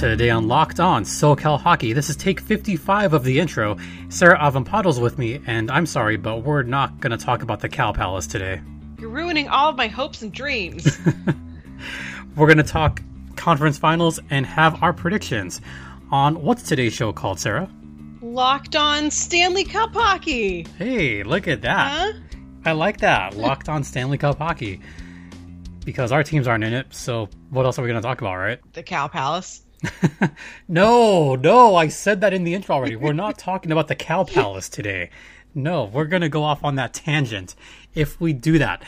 Today on Locked On SoCal Hockey, this is take 55 of the intro. Sarah Avampado's with me, and I'm sorry, but we're not going to talk about the Cow Palace today. You're ruining all of my hopes and dreams. we're going to talk conference finals and have our predictions on what's today's show called, Sarah? Locked On Stanley Cup Hockey. Hey, look at that. Huh? I like that. Locked On Stanley Cup Hockey. Because our teams aren't in it, so what else are we going to talk about, right? The Cow Palace. No, no, I said that in the intro already. We're not talking about the Cow Palace today. No, we're going to go off on that tangent if we do that.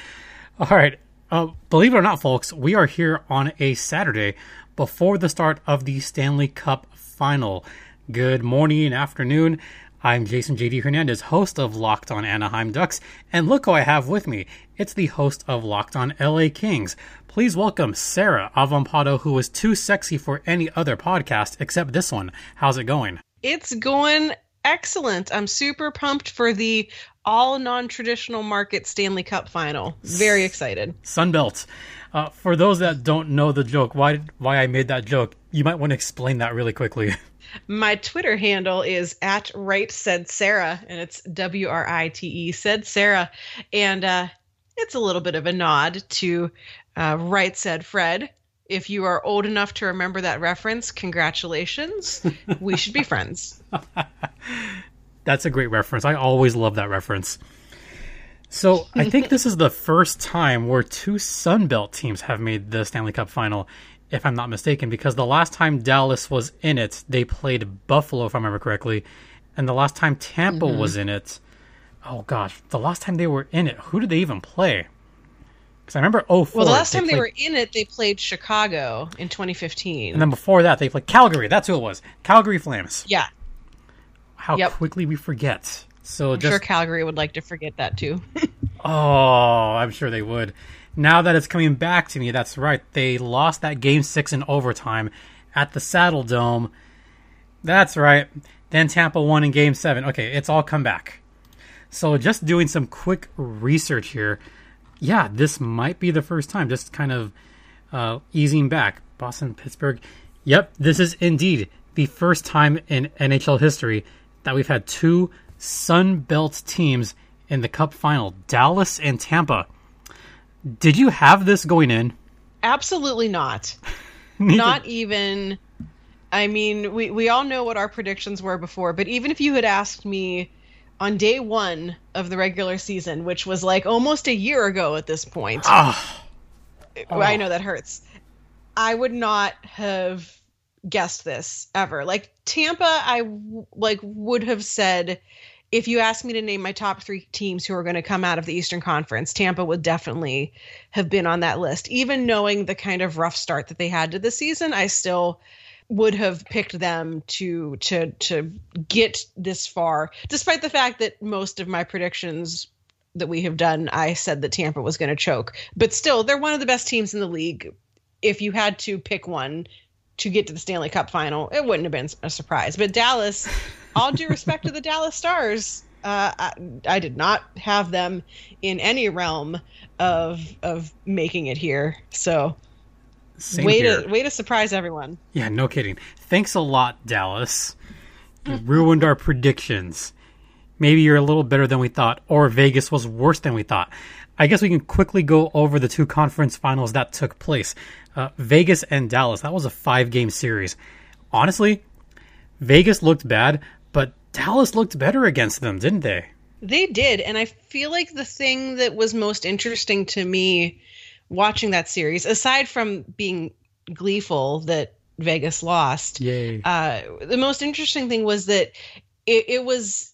All right. Uh, believe it or not, folks, we are here on a Saturday before the start of the Stanley Cup final. Good morning afternoon. I'm Jason JD Hernandez, host of Locked On Anaheim Ducks, and look who I have with me. It's the host of Locked On LA Kings. Please welcome Sarah Avampado, who is too sexy for any other podcast except this one. How's it going? It's going excellent. I'm super pumped for the all non-traditional market Stanley Cup final. Very excited. Sunbelt. Uh, for those that don't know the joke, why why I made that joke, you might want to explain that really quickly. My Twitter handle is at right said Sarah, and it's W R I T E said Sarah, and uh, it's a little bit of a nod to uh, right said Fred. If you are old enough to remember that reference, congratulations. we should be friends. That's a great reference. I always love that reference. So I think this is the first time where two Sunbelt teams have made the Stanley Cup final if I'm not mistaken, because the last time Dallas was in it, they played Buffalo, if I remember correctly, and the last time Tampa mm-hmm. was in it, oh gosh, the last time they were in it, who did they even play? Because I remember oh Well, the last time they, they were in it, they played Chicago in 2015, and then before that, they played Calgary. That's who it was, Calgary Flames. Yeah. How yep. quickly we forget. So I'm just... sure Calgary would like to forget that too. oh, I'm sure they would now that it's coming back to me, that's right. They lost that game six in overtime at the Saddledome. That's right. Then Tampa won in game seven. Okay, it's all come back. So just doing some quick research here. Yeah, this might be the first time. Just kind of uh, easing back. Boston, Pittsburgh. Yep, this is indeed the first time in NHL history that we've had two Sun Belt teams in the Cup final Dallas and Tampa. Did you have this going in? Absolutely not. not even. I mean, we, we all know what our predictions were before, but even if you had asked me on day one of the regular season, which was like almost a year ago at this point, ah. oh. I know that hurts. I would not have guessed this ever. Like Tampa, I like would have said if you ask me to name my top three teams who are going to come out of the Eastern Conference, Tampa would definitely have been on that list. Even knowing the kind of rough start that they had to the season, I still would have picked them to to to get this far, despite the fact that most of my predictions that we have done, I said that Tampa was going to choke. But still, they're one of the best teams in the league. If you had to pick one to get to the Stanley Cup final, it wouldn't have been a surprise. But Dallas all due respect to the Dallas Stars, uh, I, I, did not have them in any realm of of making it here. So Same way here. to way to surprise everyone. Yeah, no kidding. Thanks a lot, Dallas. You ruined our predictions. Maybe you're a little better than we thought, or Vegas was worse than we thought. I guess we can quickly go over the two conference finals that took place. Uh, Vegas and Dallas. That was a five game series. Honestly, Vegas looked bad, Dallas looked better against them, didn't they? They did. And I feel like the thing that was most interesting to me watching that series, aside from being gleeful that Vegas lost, Yay. Uh, the most interesting thing was that it, it was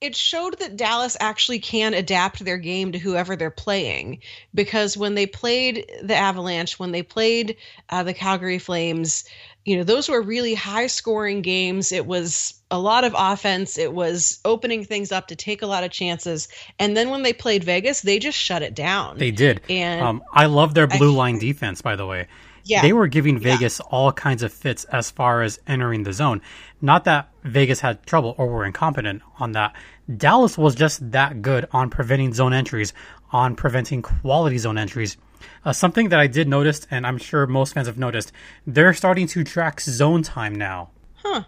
it showed that Dallas actually can adapt their game to whoever they're playing. Because when they played the Avalanche, when they played uh, the Calgary Flames, you know, those were really high scoring games. It was a lot of offense. It was opening things up to take a lot of chances. And then when they played Vegas, they just shut it down. They did. And um, I love their blue I, line defense, by the way. Yeah. They were giving Vegas yeah. all kinds of fits as far as entering the zone. Not that Vegas had trouble or were incompetent on that. Dallas was just that good on preventing zone entries, on preventing quality zone entries. Uh, something that I did notice, and I'm sure most fans have noticed, they're starting to track zone time now. Huh.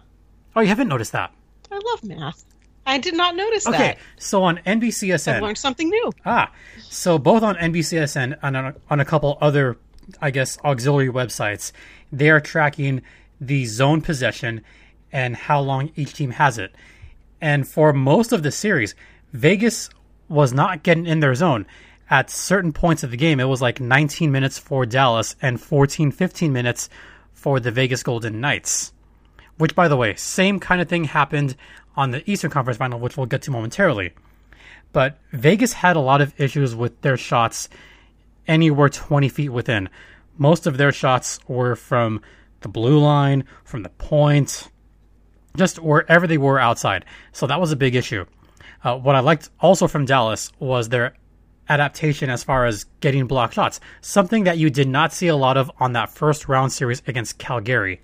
Oh, you haven't noticed that? I love math. I did not notice Okay, that. Okay, so on NBCSN, I've learned something new. ah, so both on NBCSN and on a, on a couple other, I guess, auxiliary websites, they are tracking the zone possession and how long each team has it. And for most of the series, Vegas was not getting in their zone. At certain points of the game, it was like 19 minutes for Dallas and 14, 15 minutes for the Vegas Golden Knights. Which, by the way, same kind of thing happened on the Eastern Conference Final, which we'll get to momentarily. But Vegas had a lot of issues with their shots anywhere 20 feet within. Most of their shots were from the blue line, from the point, just wherever they were outside. So that was a big issue. Uh, what I liked also from Dallas was their adaptation as far as getting block shots, something that you did not see a lot of on that first round series against Calgary.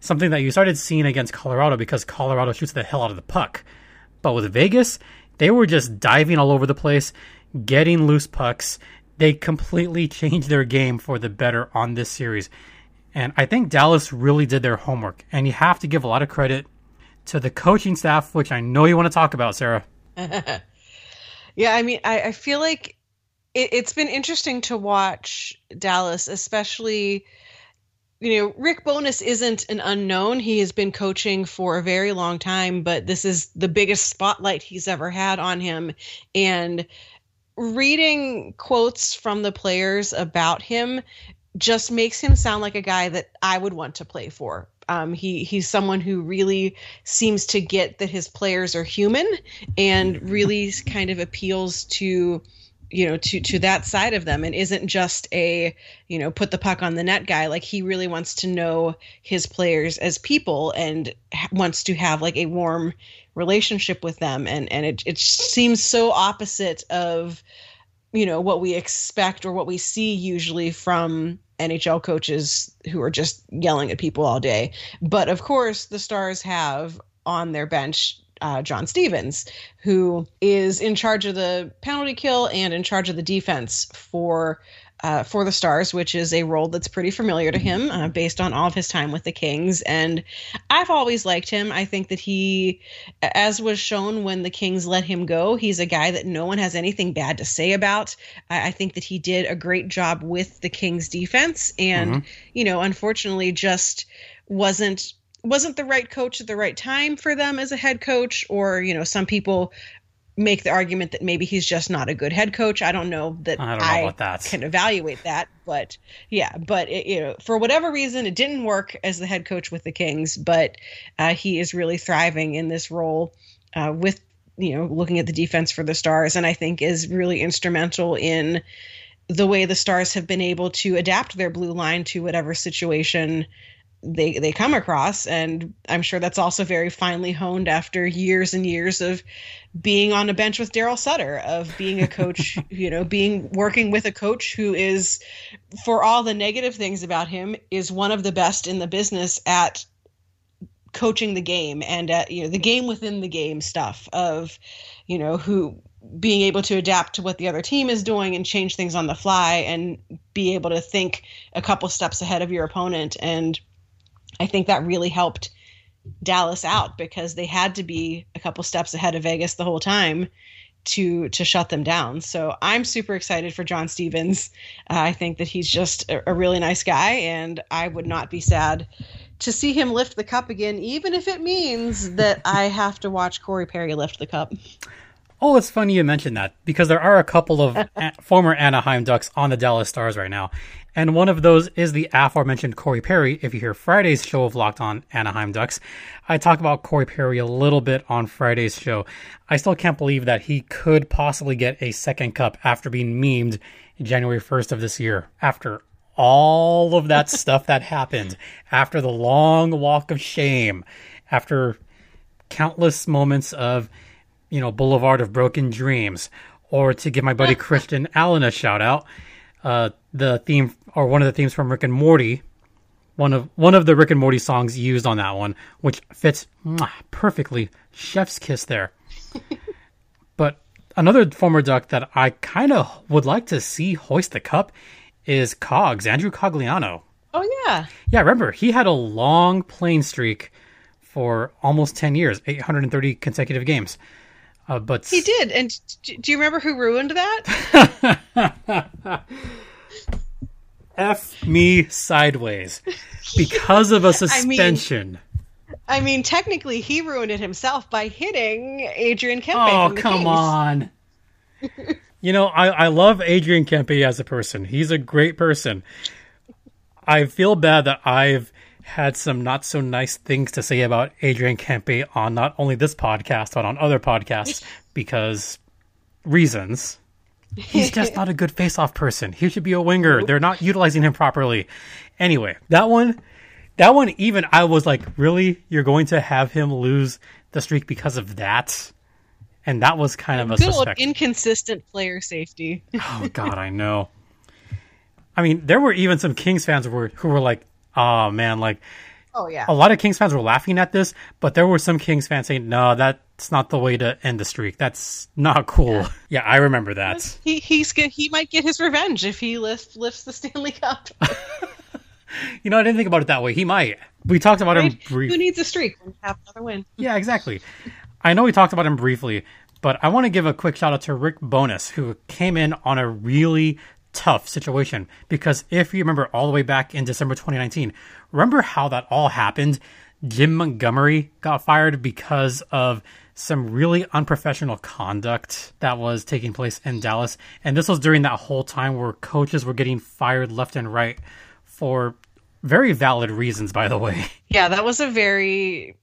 Something that you started seeing against Colorado because Colorado shoots the hell out of the puck. But with Vegas, they were just diving all over the place, getting loose pucks. They completely changed their game for the better on this series. And I think Dallas really did their homework. And you have to give a lot of credit to the coaching staff, which I know you want to talk about, Sarah. Yeah, I mean, I, I feel like it, it's been interesting to watch Dallas, especially. You know, Rick Bowness isn't an unknown. He has been coaching for a very long time, but this is the biggest spotlight he's ever had on him. And reading quotes from the players about him just makes him sound like a guy that I would want to play for. Um, he he's someone who really seems to get that his players are human and really kind of appeals to you know to to that side of them and isn't just a you know put the puck on the net guy like he really wants to know his players as people and wants to have like a warm relationship with them and and it it seems so opposite of you know what we expect or what we see usually from NHL coaches who are just yelling at people all day. But of course, the Stars have on their bench uh, John Stevens, who is in charge of the penalty kill and in charge of the defense for uh, for the Stars, which is a role that's pretty familiar to him uh, based on all of his time with the Kings. And I've always liked him. I think that he, as was shown when the Kings let him go, he's a guy that no one has anything bad to say about. I, I think that he did a great job with the Kings defense, and you know, unfortunately, just wasn't wasn't the right coach at the right time for them as a head coach or you know some people make the argument that maybe he's just not a good head coach i don't know that I don't know about that. can evaluate that but yeah but it, you know for whatever reason it didn't work as the head coach with the kings but uh, he is really thriving in this role uh, with you know looking at the defense for the stars and i think is really instrumental in the way the stars have been able to adapt their blue line to whatever situation they they come across and i'm sure that's also very finely honed after years and years of being on a bench with darryl sutter of being a coach you know being working with a coach who is for all the negative things about him is one of the best in the business at coaching the game and at you know the game within the game stuff of you know who being able to adapt to what the other team is doing and change things on the fly and be able to think a couple steps ahead of your opponent and I think that really helped Dallas out because they had to be a couple steps ahead of Vegas the whole time to to shut them down. So I'm super excited for John Stevens. Uh, I think that he's just a, a really nice guy, and I would not be sad to see him lift the cup again, even if it means that I have to watch Corey Perry lift the cup. Oh, it's funny you mentioned that because there are a couple of a- former Anaheim Ducks on the Dallas Stars right now. And one of those is the aforementioned Corey Perry. If you hear Friday's show of Locked On Anaheim Ducks, I talk about Corey Perry a little bit on Friday's show. I still can't believe that he could possibly get a second cup after being memed January 1st of this year. After all of that stuff that happened, after the long walk of shame, after countless moments of you know, Boulevard of Broken Dreams, or to give my buddy Christian Allen a shout out, uh, the theme or one of the themes from Rick and Morty, one of one of the Rick and Morty songs used on that one, which fits mwah, perfectly. Chef's kiss there. but another former Duck that I kind of would like to see hoist the cup is Cogs, Andrew Cogliano. Oh yeah. Yeah, remember, he had a long playing streak for almost 10 years, 830 consecutive games. Uh, but He did. And do you remember who ruined that? F me sideways because of a suspension. I mean, technically, he ruined it himself by hitting Adrian Kempe. oh, come Kings. on. you know, I, I love Adrian Kempe as a person. He's a great person. I feel bad that I've had some not so nice things to say about Adrian Kempe on not only this podcast, but on other podcasts because reasons. He's just not a good face-off person. He should be a winger. They're not utilizing him properly. Anyway, that one, that one, even I was like, really, you're going to have him lose the streak because of that? And that was kind of a Good suspect. inconsistent player safety. oh God, I know. I mean, there were even some Kings fans who were who were like, "Oh man!" Like Oh yeah. a lot of Kings fans were laughing at this, but there were some Kings fans saying, "No, that's not the way to end the streak. That's not cool." Yeah, I remember that. He he's g- he might get his revenge if he lifts lifts the Stanley Cup. You know, I didn't think about it that way. He might. We talked about him Right? briefly. Who needs a streak when you have another win? Yeah, exactly. I know we talked about him briefly, but I want to give a quick shout out to Rick Bowness, who came in on a really tough situation. Because if you remember all the way back in December 2019, remember how that all happened? Jim Montgomery got fired because of some really unprofessional conduct that was taking place in Dallas. And this was during that whole time where coaches were getting fired left and right for very valid reasons, by the way. Yeah, that was a very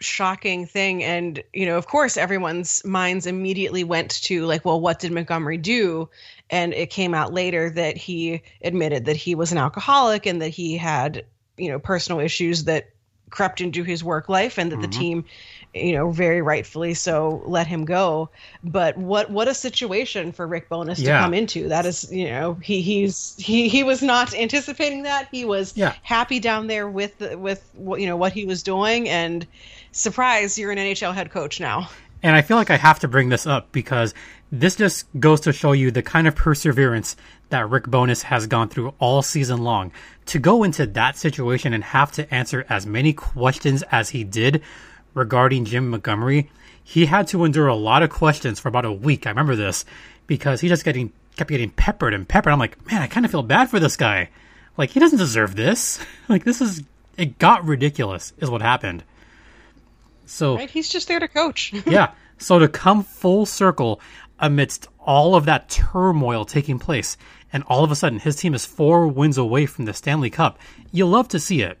shocking thing. And you know of course everyone's minds immediately went to like well what did montgomery do? And it came out later that he admitted that he was an alcoholic and that he had you know personal issues that crept into his work life and that the mm-hmm. team you know very rightfully so let him go. But what what a situation for rick bowness Yeah. to come into. That is you know he he's he he was not anticipating that. He was Yeah. happy down there with the, with what you know what he was doing. And surprise you're an NHL head coach now And I feel like I have to bring this up because this just goes to show you the kind of perseverance that Rick Bowness has gone through all season long. To go into that situation and have to answer as many questions as he did regarding Jim Montgomery, he had to endure a lot of questions for about a week. I remember this because he just getting kept getting peppered and peppered. I'm like, man, I kind of feel bad for this guy. Like he doesn't deserve this. Like this is it got ridiculous is what happened. So right he's just there to coach yeah. So to come full circle amidst all of that turmoil taking place, and all of a sudden his team is four wins away from the Stanley Cup, you love to see it.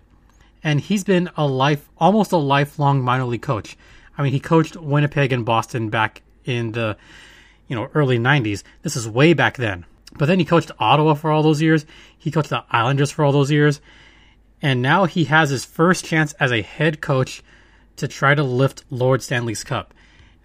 And he's been a life, almost a lifelong minor league coach. I mean, he coached Winnipeg and Boston back in the, you know, early '90s. This is way back then. But then he coached Ottawa for all those years. He coached the Islanders for all those years. And now he has his first chance as a head coach to try to lift Lord Stanley's Cup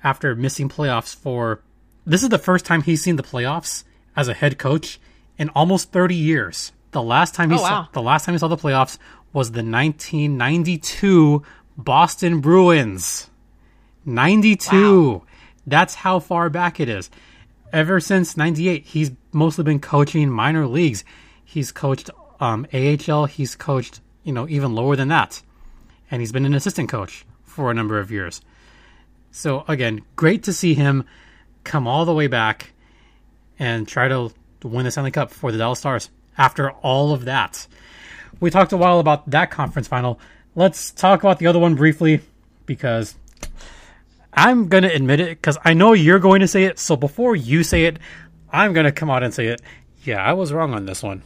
after missing playoffs for this is the first time he's seen the playoffs as a head coach in almost 30 years. The last time he Oh, saw wow. the last time he saw the playoffs was the 1992 Boston Bruins. 92. That's how far back it is. Ever since 98, he's mostly been coaching minor leagues. He's coached um, AHL, he's coached, you know, even lower than that. And he's been an assistant coach for a number of years. So again, great to see him come all the way back and try to win the Stanley Cup for the Dallas Stars after all of that. We talked a while about that conference final. Let's talk about the other one briefly because I'm going to admit it because I know you're going to say it. So before you say it, I'm going to come out and say it. Yeah, I was wrong on this one.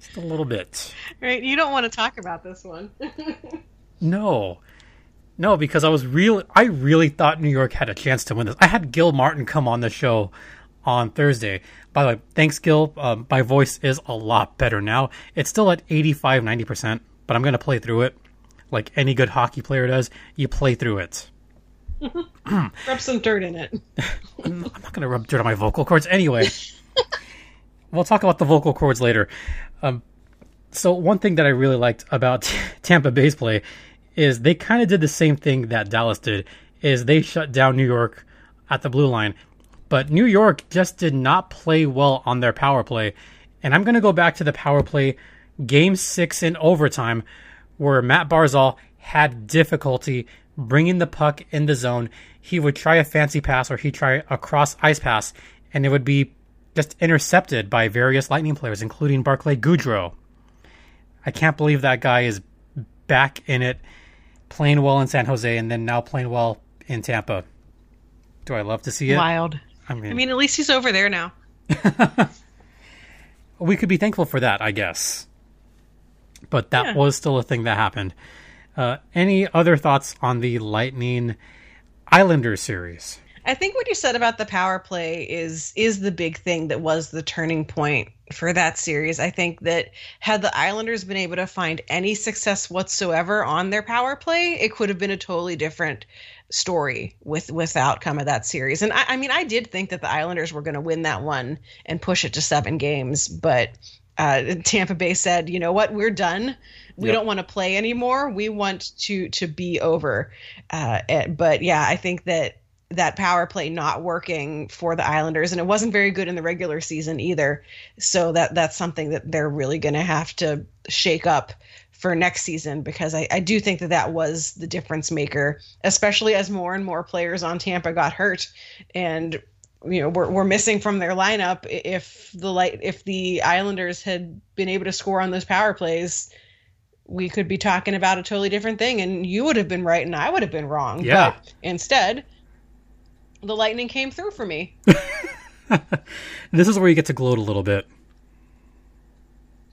Just a little bit. right you don't want to talk about this one No. No, because I was real I really thought New York had a chance to win this. I had Gil Martin come on the show on Thursday. By the way, thanks Gil. Um, my voice is a lot better now. It's still at 85 90%, but I'm going to play through it like any good hockey player does. You play through it. rub some dirt in it I'm not going to rub dirt on my vocal cords anyway. we'll talk about the vocal cords later. Um, so one thing that I really liked about Tampa Bay's play is they kind of did the same thing that Dallas did. Is they shut down New York at the blue line. But New York just did not play well on their power play. And I'm going to go back to the power play game six in overtime, where Matt Barzal had difficulty bringing the puck in the zone. He would try a fancy pass or he'd try a cross ice pass, and it would be just intercepted by various Lightning players, including Barclay Goodrow. I can't believe that guy is back in it, playing well in San Jose, and then now playing well in Tampa. Do I love to see it? Wild. I mean, I mean, at least he's over there now. we could be thankful for that, I guess. But that Yeah. was still a thing that happened. Uh, any other thoughts on the Lightning Islanders series? I think what you said about the power play is is the big thing that was the turning point for that series. I think that had the Islanders been able to find any success whatsoever on their power play, it could have been a totally different story with with the outcome of that series. And I, I mean, I did think that the Islanders were going to win that one and push it to seven games, but uh, Tampa Bay said, "You know what? We're done. We Yep. don't want to play anymore. We want to to be over." Uh, eh, but yeah, I think that that power play not working for the Islanders, and it wasn't very good in the regular season either. So that that's something that they're really going to have to shake up for next season because I, I do think that that was the difference maker, especially as more and more players on Tampa got hurt, and you know we're, we're missing from their lineup. If the light if the Islanders had been able to score on those power plays. We could be talking about a totally different thing, and you would have been right, and I would have been wrong. Yeah. But instead, the lightning came through for me. This is where you get to gloat a little bit.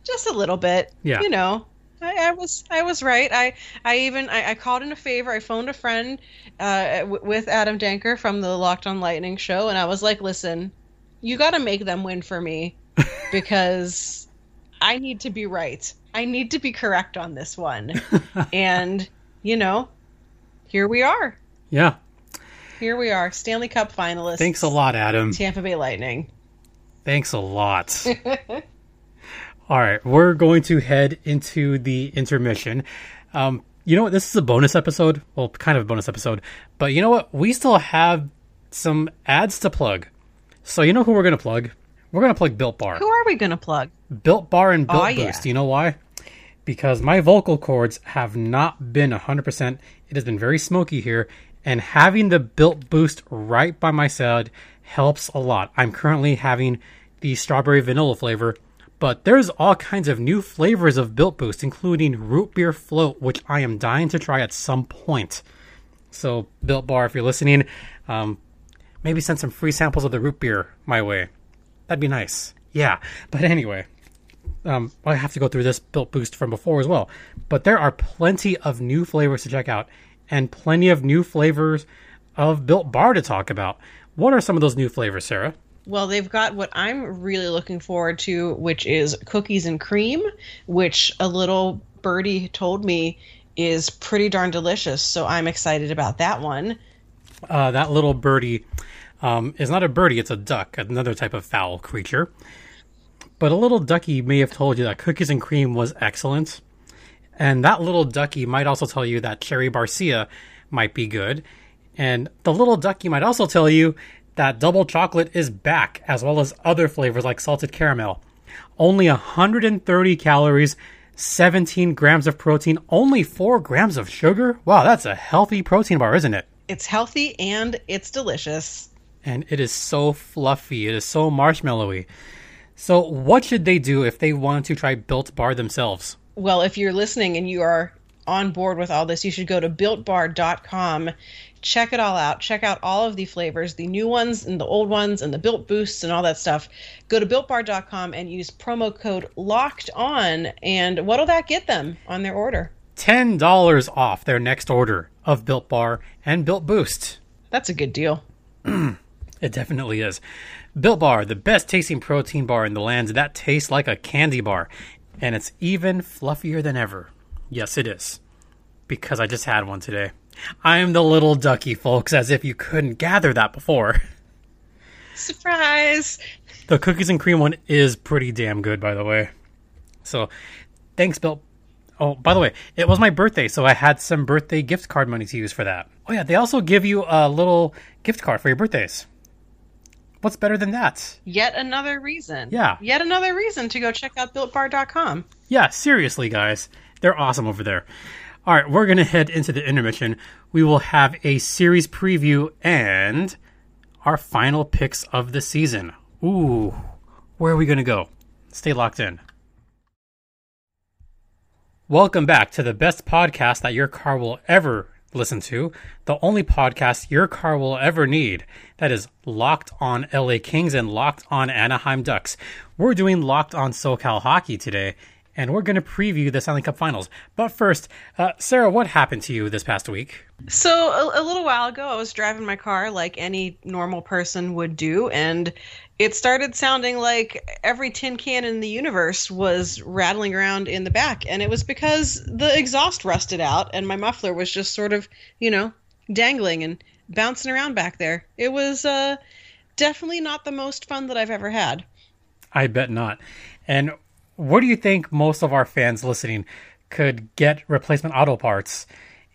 just a little bit. Yeah. You know, I, I was I was right. I I even I, I called in a favor. I phoned a friend uh, w- with Adam Danker from the Locked On Lightning show, and I was like, "Listen, you got to make them win for me because I need to be right. I need to be correct on this one." and you know, here we are. Yeah. Here we are, Stanley Cup finalists. Thanks a lot, Adam. Tampa Bay Lightning. Thanks a lot. All right, we're going to head into the intermission. Um, you know what? This is a bonus episode. Well, kind of a bonus episode. But you know what? We still have some ads to plug. So you know who we're going to plug? We're going to plug Built Bar. Who are we going to plug? Built Bar and Built Aw, yeah. Boost. You know why? Because my vocal cords have not been 100%. It has been very smoky here. And having the Built Boost right by my side helps a lot. I'm currently having the strawberry vanilla flavor, but there's all kinds of new flavors of Built Boost, including root beer float, which I am dying to try at some point. So, Built Bar, if you're listening, um, maybe send some free samples of the root beer my way. That'd be nice. Yeah. But anyway, um, I have to go through this built boost from before as well. But there are plenty of new flavors to check out, and plenty of new flavors of built bar to talk about. What are some of those new flavors, Sarah? Well, they've got what I'm really looking forward to, which is cookies and cream, which a little birdie told me is pretty darn delicious. So I'm excited about that one. Uh, that little birdie um, is not a birdie; it's a duck, another type of fowl creature. But a little ducky may have told you that cookies and cream was excellent, and that little ducky might also tell you that cherry barcia might be good, and the little ducky might also tell you that double chocolate is back, as well as other flavors like salted caramel. Only 130 calories, 17 grams of protein, only 4 grams of sugar. Wow, that's a healthy protein bar, isn't it? It's healthy and it's delicious. and it is so fluffy. It is so marshmallowy. So, what should they do if they want to try Built Bar themselves? Well, if you're listening and you are on board with all this, you should go to builtbar.com. Check it all out. Check out all of the flavors, the new ones and the old ones and the built boosts and all that stuff. Go to builtbar.com and use promo code locked on and what'll that get them on their order? $10 off their next order of Built Bar and Built Boost. That's a good deal. It definitely is. Built Bar, the best tasting protein bar in the land that tastes like a candy bar. And it's even fluffier than ever. Yes, it is. Because I just had one today. I'm the little ducky, folks, as if you couldn't gather that before. Surprise! The cookies and cream one is pretty damn good, by the way. So, thanks, Bill. Oh, by the way, it was my birthday, so I had some birthday gift card money to use for that. Oh yeah, they also give you a little gift card for your birthdays. What's better than that? Yet another reason. Yeah. Yet another reason to go check out builtbar.com. Yeah, seriously, guys. They're awesome over there. All right, we're going to head into the intermission. We will have a series preview and our final picks of the season. Ooh, where are we going to go? Stay locked in. Welcome back to the best podcast that your car will ever listen to, the only podcast your car will ever need. That is Locked on LA Kings and Locked on Anaheim Ducks. We're doing Locked on SoCal Hockey today, and we're going to preview the Stanley Cup Finals. But first, uh, Sarah, what happened to you this past week? So a, a, little while ago, I was driving my car like any normal person would do, and it started sounding like every tin can in the universe was rattling around in the back, and it was because the exhaust rusted out, and my muffler was just sort of, you know, dangling and bouncing around back there. It was uh, definitely not the most fun that I've ever had. I bet not. And where do you think most of our fans listening could get replacement auto parts?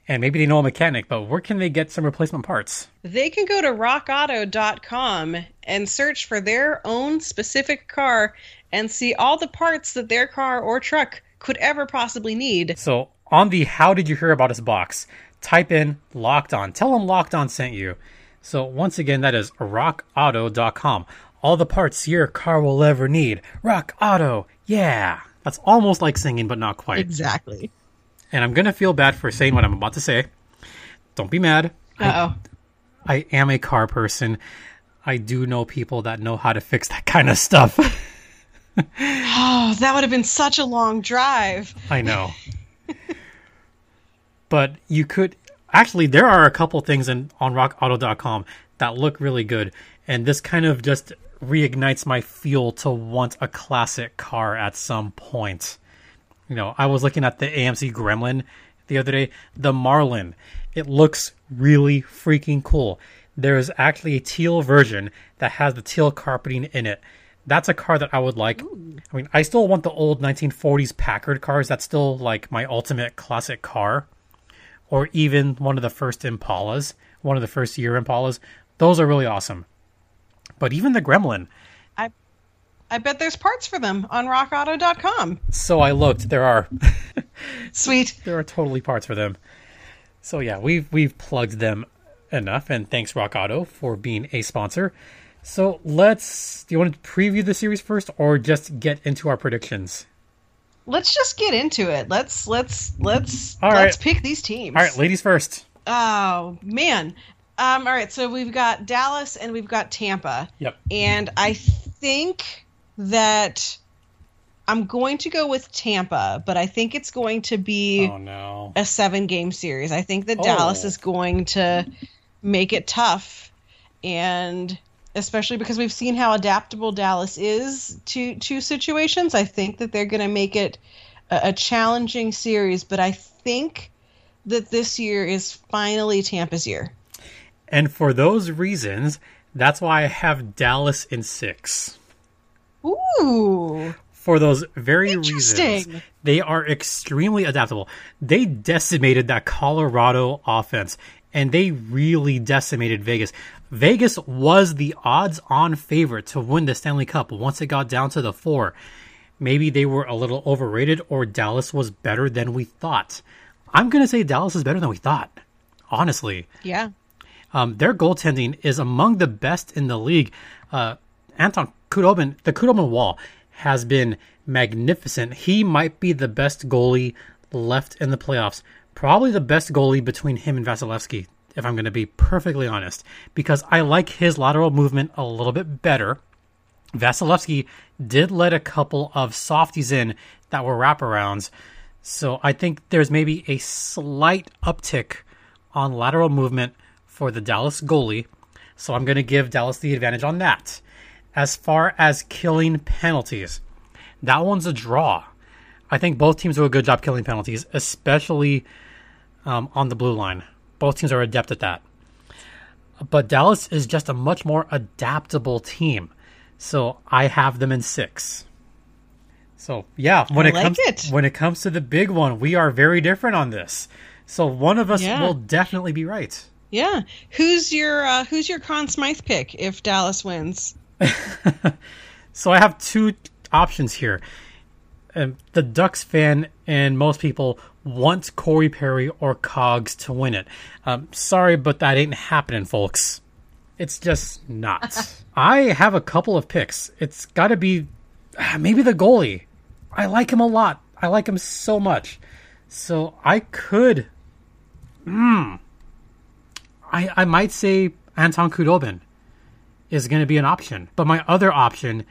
and maybe they know a mechanic, but where can they get some replacement parts? They can go to rockauto.com and search for their own specific car and see all the parts that their car or truck could ever possibly need. So, on the How Did You Hear About Us box, type in Locked On. Tell them Locked On sent you. So, once again, that is rockauto.com. All the parts your car will ever need. Rock Auto. Yeah. That's almost like singing, but not quite. Exactly and I'm gonna feel bad for saying what I'm about to say. Don't be mad. oh. I, I am a car person. I do know people that know how to fix that kind of stuff. oh, that would have been such a long drive. I know. but you could actually there are a couple things in on rockauto.com that look really good and this kind of just reignites my fuel to want a classic car at some point. You know, I was looking at the AMC Gremlin the other day, the Marlin. It looks really freaking cool. There's actually a teal version that has the teal carpeting in it. That's a car that I would like. I mean, I still want the old 1940s Packard cars. That's still like my ultimate classic car. Or even one of the first Impalas, one of the first year Impalas. Those are really awesome. But even the Gremlin, I I bet there's parts for them on rockauto.com. So I looked. There are. Sweet. There are totally parts for them. So yeah, we've we've plugged them enough, and thanks Rock Auto for being a sponsor. So let's. Do you want to preview the series first, or just get into our predictions? Let's just get into it. Let's let's let's all let's pick these teams. All right, ladies first. Oh man. Um, all right, so we've got Dallas and we've got Tampa. Yep. And I think that I'm going to go with Tampa, but I think it's going to be oh, no. a seven game series. I think that oh. Dallas is going to make it tough and especially because we've seen how adaptable Dallas is to to situations. I think that they're going to make it a, a, challenging series, but I think that this year is finally Tampa's year. And for those reasons, that's why I have Dallas in 6. Ooh. For those very reasons, they are extremely adaptable. They decimated that Colorado offense, and they really decimated Vegas. Vegas was the odds on favorite to win the Stanley Cup once it got down to the four. Maybe they were a little overrated, or Dallas was better than we thought. I'm going to say Dallas is better than we thought, honestly. Yeah. Um, their goaltending is among the best in the league. Uh, Anton Khudobin, the Khudobin wall has been magnificent. He might be the best goalie left in the playoffs. Probably the best goalie between him and Vasilevskiy, if I'm going to be perfectly honest, because I like his lateral movement a little bit better. Vasilevskiy did let a couple of softies in that were wraparounds, so I think there's maybe a slight uptick on lateral movement for the Dallas goalie. So I'm going to give Dallas the advantage on that. As far as killing penalties, that one's a draw. I think both teams do a good job killing penalties, especially um, on the blue line. Both teams are adept at that. But Dallas is just a much more adaptable team. So I have them in six. So yeah, when I it like comes it. when it comes to the big one, we are very different on this. So one of us yeah. will definitely be right. Yeah. Who's your uh, Who's your Conn Smythe pick if Dallas wins? so I have two options here. Um, the Ducks fan and most people want Corey Perry or Cogs to win it. Um, sorry, but that ain't happening, folks. It's just not. I have a couple of picks. It's got to be ah, maybe the goalie. I like him a lot. I like him so much. So I could. Hmm. I, I might say Anton Khudobin is going to be an option. But my other option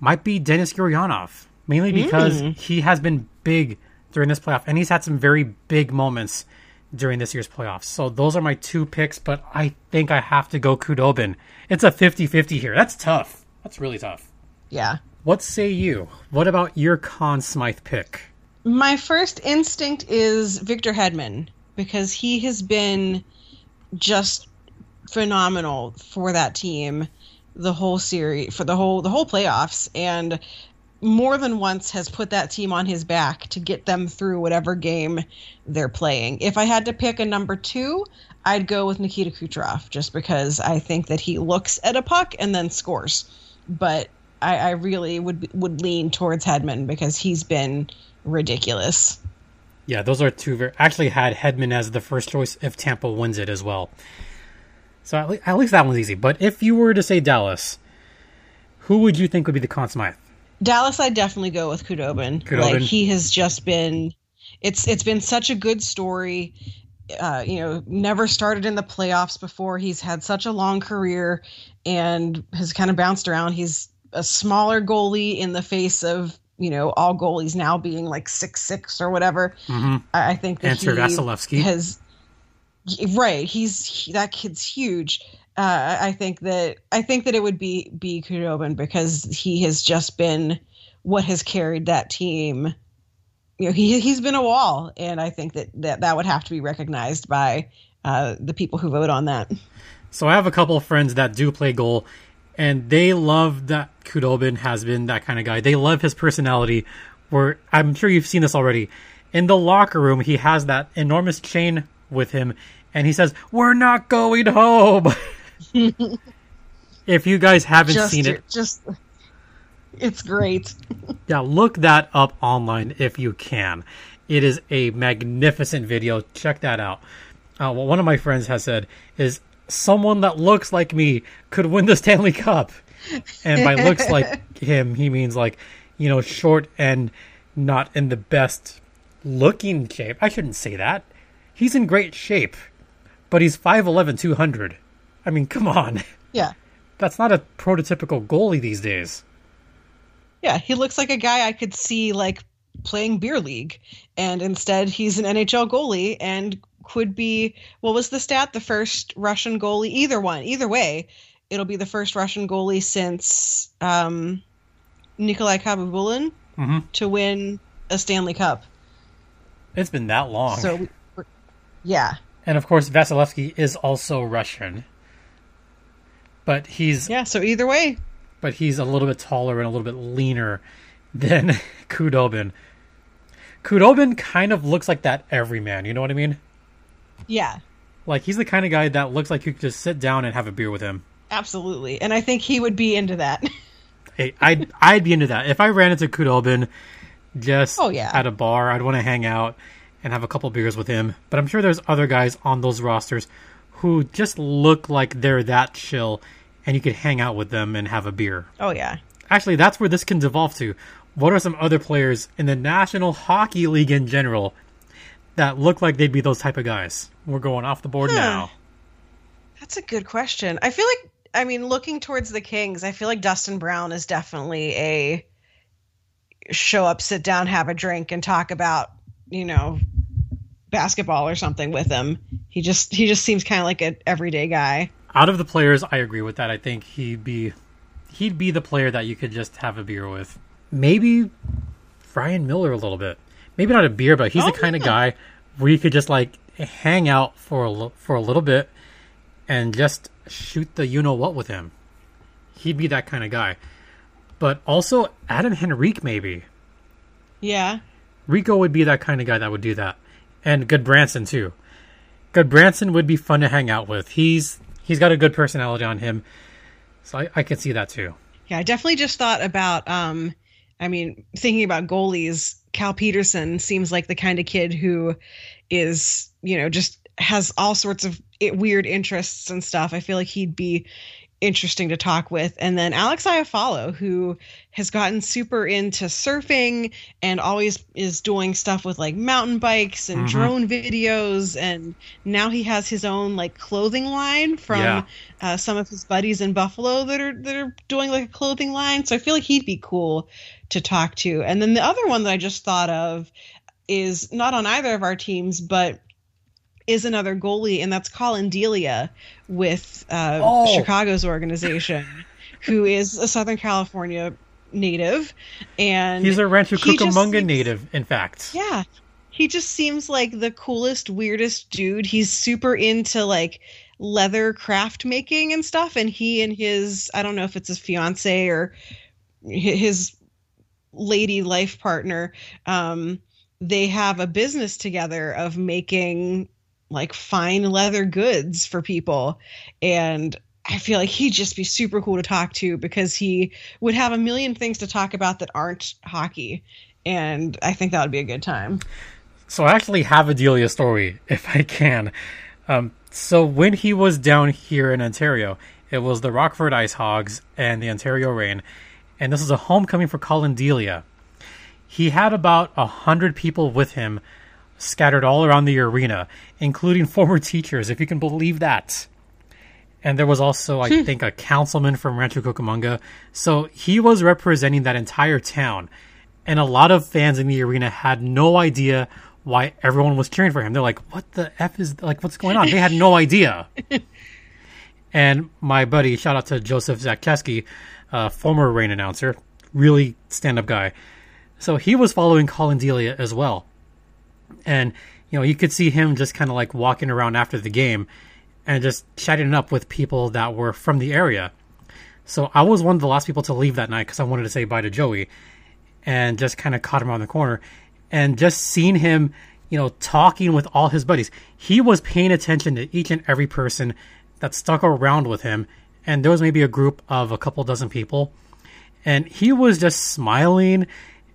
might be Denis Gurianov, mainly because mm. he has been big during this playoff, and he's had some very big moments during this year's playoffs. So those are my two picks, but I think I have to go Khudobin. It's a 50-50 here. That's tough. That's really tough. Yeah. What say you? What about your Conn Smythe pick? My first instinct is Victor Hedman because he has been just phenomenal for that team the whole series for the whole the whole playoffs and more than once has put that team on his back to get them through whatever game they're playing. If I had to pick a number two, I'd go with Nikita Kucherov just because I think that he looks at a puck and then scores. But I, I really would would lean towards Hedman because he's been ridiculous. Yeah, those are two. Very, actually, had Hedman as the first choice if Tampa wins it as well. So at, le- at least that one's easy. But if you were to say Dallas, who would you think would be the Conn Smythe? Dallas, I'd definitely go with Khudobin. Khudobin. Like he has just been, it's it's been such a good story. Uh, you know, never started in the playoffs before. He's had such a long career and has kind of bounced around. He's a smaller goalie in the face of you know all goalies now being like six six or whatever. Mm-hmm. I, think that he Vasilevsky. has right. He's he, that kid's huge uh, I think that I think that it would be be Khudobin because he has just been what has carried that team. You know, he he's been a wall, and I think that that, that would have to be recognized by uh, the people who vote on that. So I have a couple of friends that do play goal, and they love that Khudobin has been that kind of guy. They love his personality. Where I'm sure you've seen this already. In the locker room, he has that enormous chain with him, and he says, "We're not going home." if you guys haven't just, seen it, just it's great. yeah, look that up online if you can. It is a magnificent video. Check that out. Uh, what one of my friends has said is someone that looks like me could win the Stanley Cup. And by looks like him, he means like, you know, short and not in the best looking shape. I shouldn't say that. He's in great shape, but he's 5'11, 200. I mean, come on. Yeah. That's not a prototypical goalie these days. Yeah, he looks like a guy I could see like playing beer league, and instead he's an NHL goalie and could be what was the stat? The first Russian goalie. Either one, either way, it'll be the first Russian goalie since um, Nikolai Khabibulin mm-hmm. to win a Stanley Cup. It's been that long. So, yeah. And of course, Vasilevsky is also Russian. But he's yeah. So either way, but he's a little bit taller and a little bit leaner than Khudobin. Khudobin kind of looks like that everyman. You know what I mean? Yeah. Like he's the kind of guy that looks like you could just sit down and have a beer with him. Absolutely, and I think he would be into that. hey, I'd I'd be into that if I ran into Khudobin just oh, yeah. at a bar. I'd want to hang out and have a couple beers with him. But I'm sure there's other guys on those rosters who just look like they're that chill and you could hang out with them and have a beer. Oh yeah. Actually, that's where this can devolve to. What are some other players in the National Hockey League in general that look like they'd be those type of guys? We're going off the board huh. now. That's a good question. I feel like I mean, looking towards the Kings, I feel like Dustin Brown is definitely a show up, sit down, have a drink, and talk about, you know, basketball or something with him. He just he just seems kind of like an everyday guy out of the players, I agree with that. I think he'd be he'd be the player that you could just have a beer with. Maybe Ryan Miller a little bit. Maybe not a beer, but he's oh, the kind yeah. of guy where you could just like hang out for a for a little bit and just shoot the you know what with him. He'd be that kind of guy. But also Adam Henrique maybe. Yeah. Rico would be that kind of guy that would do that. And Gudbranson too. Gudbranson would be fun to hang out with. He's he's got a good personality on him, so I, I could see that too. Yeah, I definitely just thought about. Um, I mean, thinking about goalies, Cal Petersen seems like the kind of kid who is, you know, just has all sorts of weird interests and stuff. I feel like he'd be interesting to talk with. And then Alex Iafallo, who has gotten super into surfing and always is doing stuff with like mountain bikes and mm-hmm. drone videos. And now he has his own like clothing line from yeah. uh, some of his buddies in Buffalo that are that are doing like a clothing line. So I feel like he'd be cool to talk to. And then the other one that I just thought of is not on either of our teams, but is another goalie, and that's Collin Delia with uh, oh. Chicago's organization, who is a Southern California native, and he's a Rancho Cucamonga seems, native, in fact. Yeah, he just seems like the coolest, weirdest dude. He's super into like leather craft making and stuff, and he and his I don't know if it's his fiance or his lady life partner um they have a business together of making like fine leather goods for people and I feel like he'd just be super cool to talk to because he would have a million things to talk about that aren't hockey. And I think that would be a good time. So I actually have a Delia story, if I can. Um, so when he was down here in Ontario, it was the Rockford Ice Hogs and the Ontario Reign. And this was a homecoming for Collin Delia. He had about a hundred people with him scattered all around the arena, including former teachers, if you can believe that. And there was also, I hmm. think, a councilman from Rancho Cucamonga. So he was representing that entire town. And a lot of fans in the arena had no idea why everyone was cheering for him. They're like, what the F is, like, what's going on? They had no idea. and my buddy, shout out to Joseph Zakteski, uh, former Reign announcer, really stand up guy. So he was following Collin Delia as well and you know you could see him just kind of like walking around after the game and just chatting up with people that were from the area. So I was one of the last people to leave that night because I wanted to say bye to Joey, and just kind of caught him on the corner, and just seeing him, you know, talking with all his buddies. He was paying attention to each and every person that stuck around with him, and there was maybe a group of a couple dozen people, and he was just smiling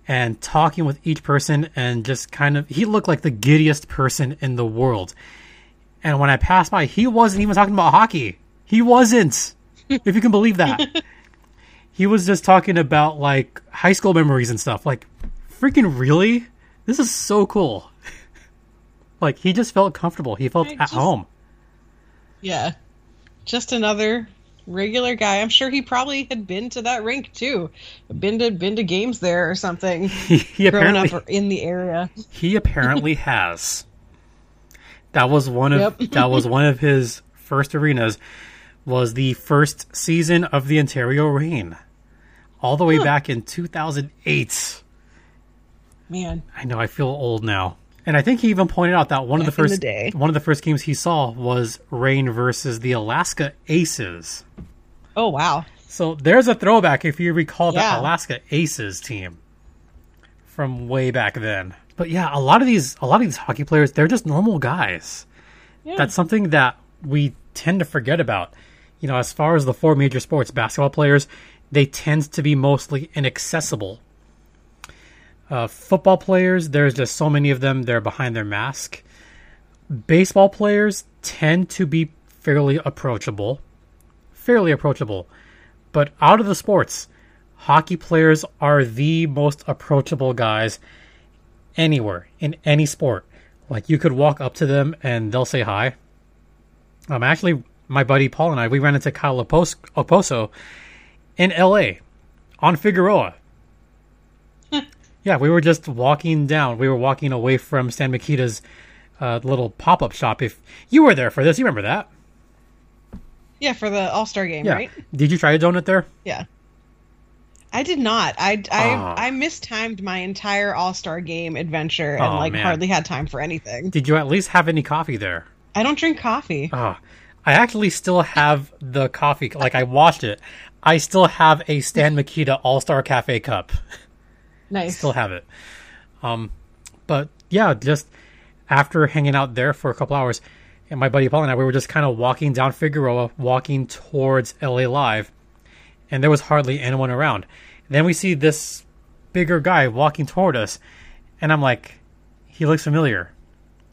and talking with each person and just kind of he looked like the giddiest person in the world. And when I passed by, he wasn't even talking about hockey. He wasn't. if you can believe that. he was just talking about like high school memories and stuff. Like freaking really? This is so cool. like he just felt comfortable. He felt I at just, home. Yeah. Just another regular guy. I'm sure he probably had been to that rink too, been to been to games there or something. he, he apparently up in the area. He apparently has. That was one of yep. that was one of his first arenas. Was the first season of the Ontario Reign, all the way huh. back in 2008. Man, I know I feel old now. And I think he even pointed out that one Back of the first the one of the first games he saw was Reign versus the Alaska Aces. Oh wow! So there's a throwback if you recall yeah. that Alaska Aces team from way back then. But yeah, a lot of these a lot of these hockey players, they're just normal guys. Yeah. That's something that we tend to forget about. You know, as far as the four major sports, basketball players, they tend to be mostly inaccessible uh, football players, there's just so many of them. They're behind their mask. Baseball players tend to be fairly approachable, fairly approachable. But out of the sports, hockey players are the most approachable guys anywhere in any sport. Like you could walk up to them and they'll say hi. Um, actually, my buddy Paul and I we ran into Kyle Okposo in L.A. on Figueroa yeah, we were just walking down. We were walking away from Stan Mikita's uh, little pop up shop. If you were there for this, you remember that? Yeah, for the All Star game, yeah. right? Did you try a donut there? Yeah. I did not. I I, oh. I mistimed my entire All Star game adventure and oh, like man. hardly had time for anything. Did you at least have any coffee there? I don't drink coffee. Oh, I actually still have the coffee. Like I washed it. I still have a Stan Mikita All Star Cafe cup. Nice. Still have it. Um, but yeah, just after hanging out there for a couple hours, and my buddy Paul and I, we were just kind of walking down Figueroa, walking towards LA Live, and there was hardly anyone around. Then we see this bigger guy walking toward us, and I'm like, he looks familiar.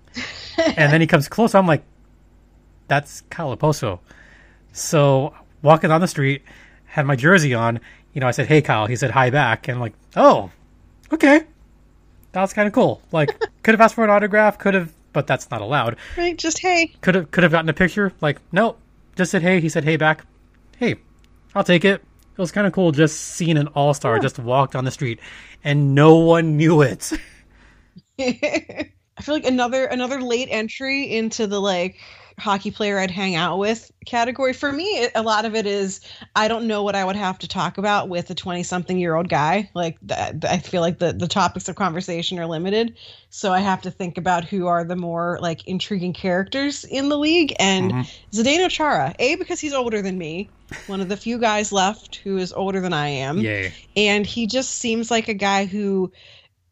and then he comes close. I'm like, that's Kyle Okposo. So walking down the street, had my jersey on. You know, I said, "Hey, Kyle." He said, "Hi back," and I'm like, "Oh, okay." That was kind of cool. Like, could have asked for an autograph. Could have, but that's not allowed. Right? Just hey. Could have, could have gotten a picture. Like, no, just said, "Hey." He said, "Hey back." Hey, I'll take it. It was kind of cool just seeing an all star Yeah. just walk down the street, and no one knew it. I feel like another another late entry into the like hockey player I'd hang out with category for me. It, a lot of it is I don't know what I would have to talk about with a twenty something year old guy. Like I feel like the the topics of conversation are limited, so I have to think about who are the more like intriguing characters in the league. And Mhm. Zdeno Chara, a because he's older than me, one of the few guys left who is older than I am Yay! and he just seems like a guy who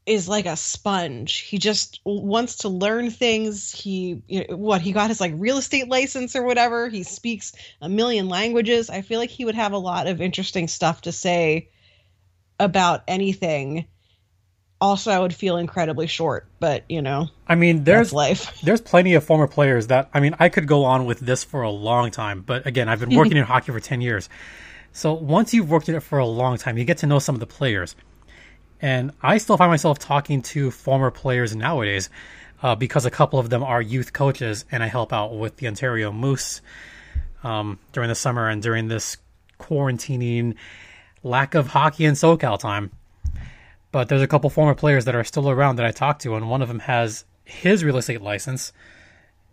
is like a sponge. He just wants to learn things. He you know, what he got his like real estate license or whatever. He speaks a million languages. I feel like he would have a lot of interesting stuff to say about anything. Also, I would feel incredibly short, but you know, I mean, there's there's life. there's plenty of former players that I mean I could go on with this for a long time, but again, I've been working in hockey for 10 years. So once you've worked in it for a long time, you get to know some of the players. And I still find myself talking to former players nowadays uh, because a couple of them are youth coaches, and I help out with the Ontario Moose um, during the summer and during this quarantining lack of hockey in SoCal time. But there's a couple former players that are still around that I talk to, and one of them has his real estate license.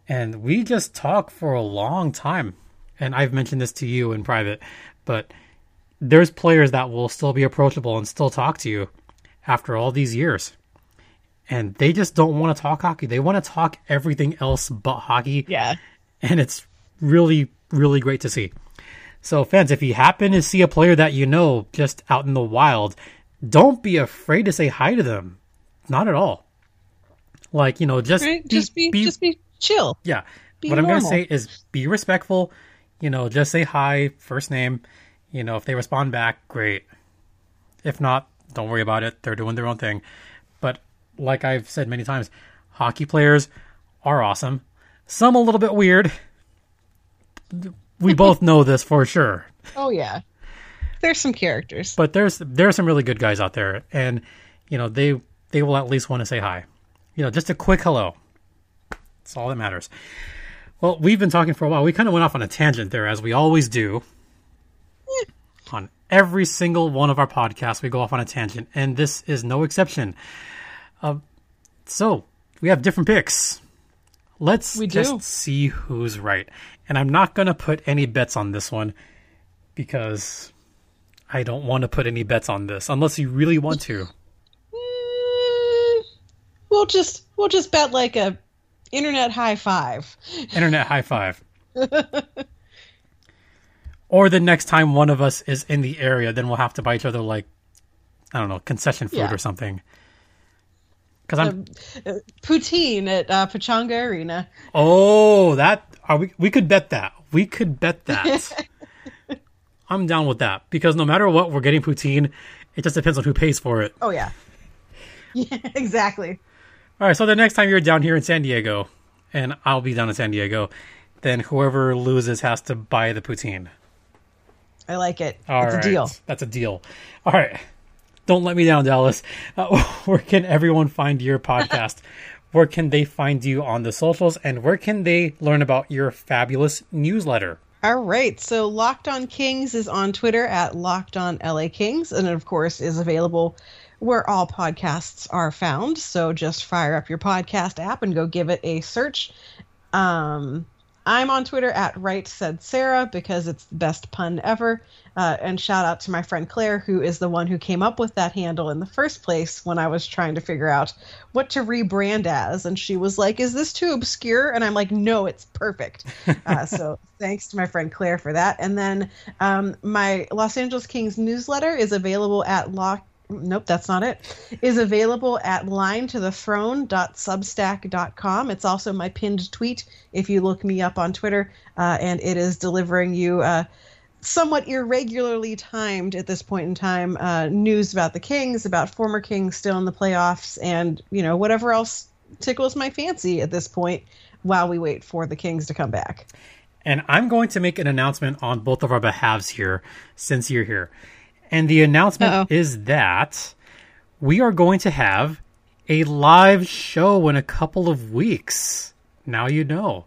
And we just talk for a long time. And I've mentioned this to you in private, but there's players that will still be approachable and still talk to you after all these years. And they just don't want to talk hockey. They want to talk everything else but hockey Yeah. and it's really really great to see. So fans, if you happen to see a player that you know just out in the wild, don't be afraid to say hi to them. Not at all. Like, you know, just Right? Just be, just be chill. yeah. be what I'm going to say is be respectful, you know, just say hi, first name, you know, if they respond back, great. If not, don't worry about it. They're doing their own thing. But like I've said many times, hockey players are awesome. Some a little bit weird. We both know this for sure. Oh yeah. There's some characters. But there's there are some really good guys out there and you know, they they will at least want to say hi. You know, just a quick hello. That's all that matters. Well, we've been talking for a while. We kind of went off on a tangent there as we always do. Eh. On every single one of our podcasts, we go off on a tangent, and this is no exception. Uh, so, we have different picks. Let's We do. just see who's right. And I'm not going to put any bets on this one because I don't want to put any bets on this unless you really want to. Mm, we'll just we'll just bet like a internet high five. Internet high five. or the next time one of us is in the area, then we'll have to buy each other like I don't know concession food Yeah. or something. Because I'm Uh, poutine at uh, Pechanga Arena. oh that are we we could bet that we could bet that. I'm down with that because no matter what, we're getting poutine. It just depends on who pays for it. Oh yeah. Yeah, exactly. All right, so the next time you're down here in San Diego, and I'll be down in San Diego, then whoever loses has to buy the poutine. I like it. All it's right. a deal. That's a deal. All right. Don't let me down, Dallas. Uh, where can everyone find your podcast? where can they find you on the socials? And where can they learn about your fabulous newsletter? All right. So Locked On Kings is on Twitter at Locked On LA Kings, and of course is available where all podcasts are found. So just fire up your podcast app and go give it a search. Um, I'm on Twitter at Right Said Sarah because it's the best pun ever. Uh, and shout out to my friend Claire, who is the one who came up with that handle in the first place when I was trying to figure out what to rebrand as. And she was like, Is this too obscure? And I'm like, No, it's perfect. Uh, so thanks to my friend Claire for that. And then um, my Los Angeles Kings newsletter is available at lock nope, that's not it, is available at line to the. It's also my pinned tweet if you look me up on Twitter, uh, and it is delivering you uh, somewhat irregularly timed at this point in time uh, news about the Kings, about former Kings still in the playoffs, and you know whatever else tickles my fancy at this point while we wait for the Kings to come back. And I'm going to make an announcement on both of our behalves here since you're here. And the announcement Uh-oh. is that we are going to have a live show in a couple of weeks. Now you know.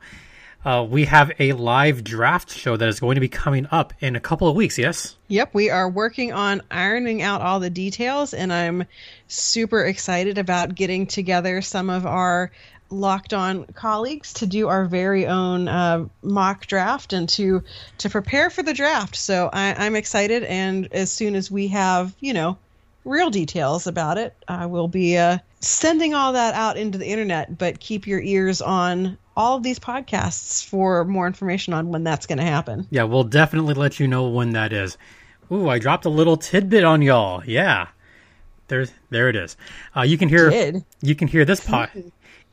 Uh, we have a live draft show that is going to be coming up in a couple of weeks, yes? Yep, we are working on ironing out all the details, and I'm super excited about getting together some of our locked on colleagues to do our very own uh, mock draft and to to prepare for the draft. So I, I'm excited, and as soon as we have you know real details about it, I will be uh, sending all that out into the internet. But keep your ears on all of these podcasts for more information on when that's going to happen. Yeah, we'll definitely let you know when that is. Ooh, I dropped a little tidbit on y'all. Yeah. There's there it is. Uh, you can hear Did. you can hear this pod.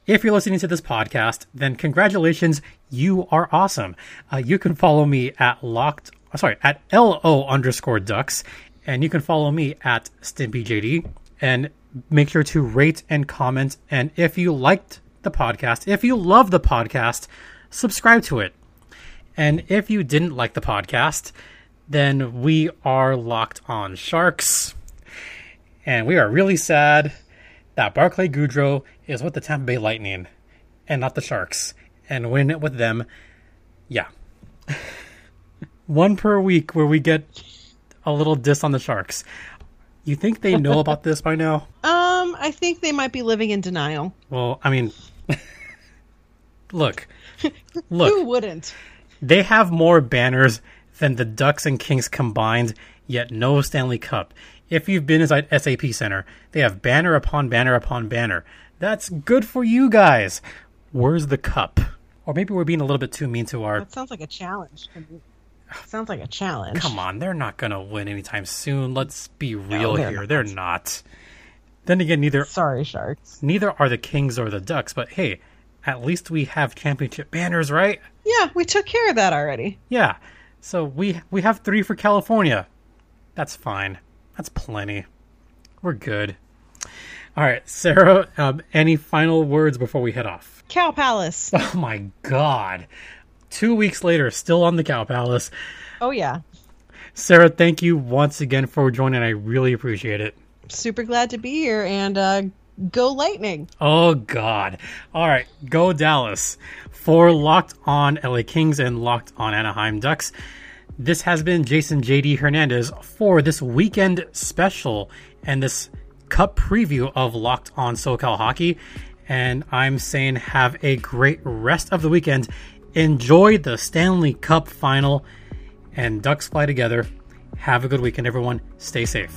If you're listening to this podcast, then congratulations, you are awesome. Uh, you can follow me at locked, uh, sorry, at lo underscore ducks, and you can follow me at stimpyjd. And make sure to rate and comment. And if you liked the podcast, if you love the podcast, subscribe to it. And if you didn't like the podcast, then we are locked on sharks. And we are really sad that Barclay Goodrow is with the Tampa Bay Lightning and not the Sharks. And win it with them, yeah. One per week where we get a little diss on the Sharks. You think they know about this by now? Um, I think they might be living in denial. Well, I mean, look, look. Who wouldn't? they have more banners than the Ducks and Kings combined, yet no Stanley Cup. If you've been inside SAP Center, they have banner upon banner upon banner. That's good for you guys. Where's the cup? Or maybe we're being a little bit too mean to our. That sounds like a challenge. to. Sounds like a challenge. Come on, they're not gonna win anytime soon. Let's be real they're here. not. They're not. Then again, neither Sorry, Sharks. neither are the Kings or the Ducks. But hey, at least we have championship banners, right? Yeah, we took care of that already. Yeah. So we we have three for California. That's fine. That's plenty. We're good. All right, Sarah. Um, any final words before we head off? Cow Palace. Oh my God! Two weeks later, still on the Cow Palace. Oh yeah. Sarah, thank you once again for joining. I really appreciate it. Super glad to be here and uh go lightning. Oh God! All right, go Dallas for Locked On LA Kings and Locked On Anaheim Ducks. This has been Jason JD Hernandez for this weekend special and this cup preview of Locked On SoCal Hockey. And I'm saying have a great rest of the weekend. Enjoy the Stanley Cup final and Ducks fly together. Have a good weekend, everyone. Stay safe.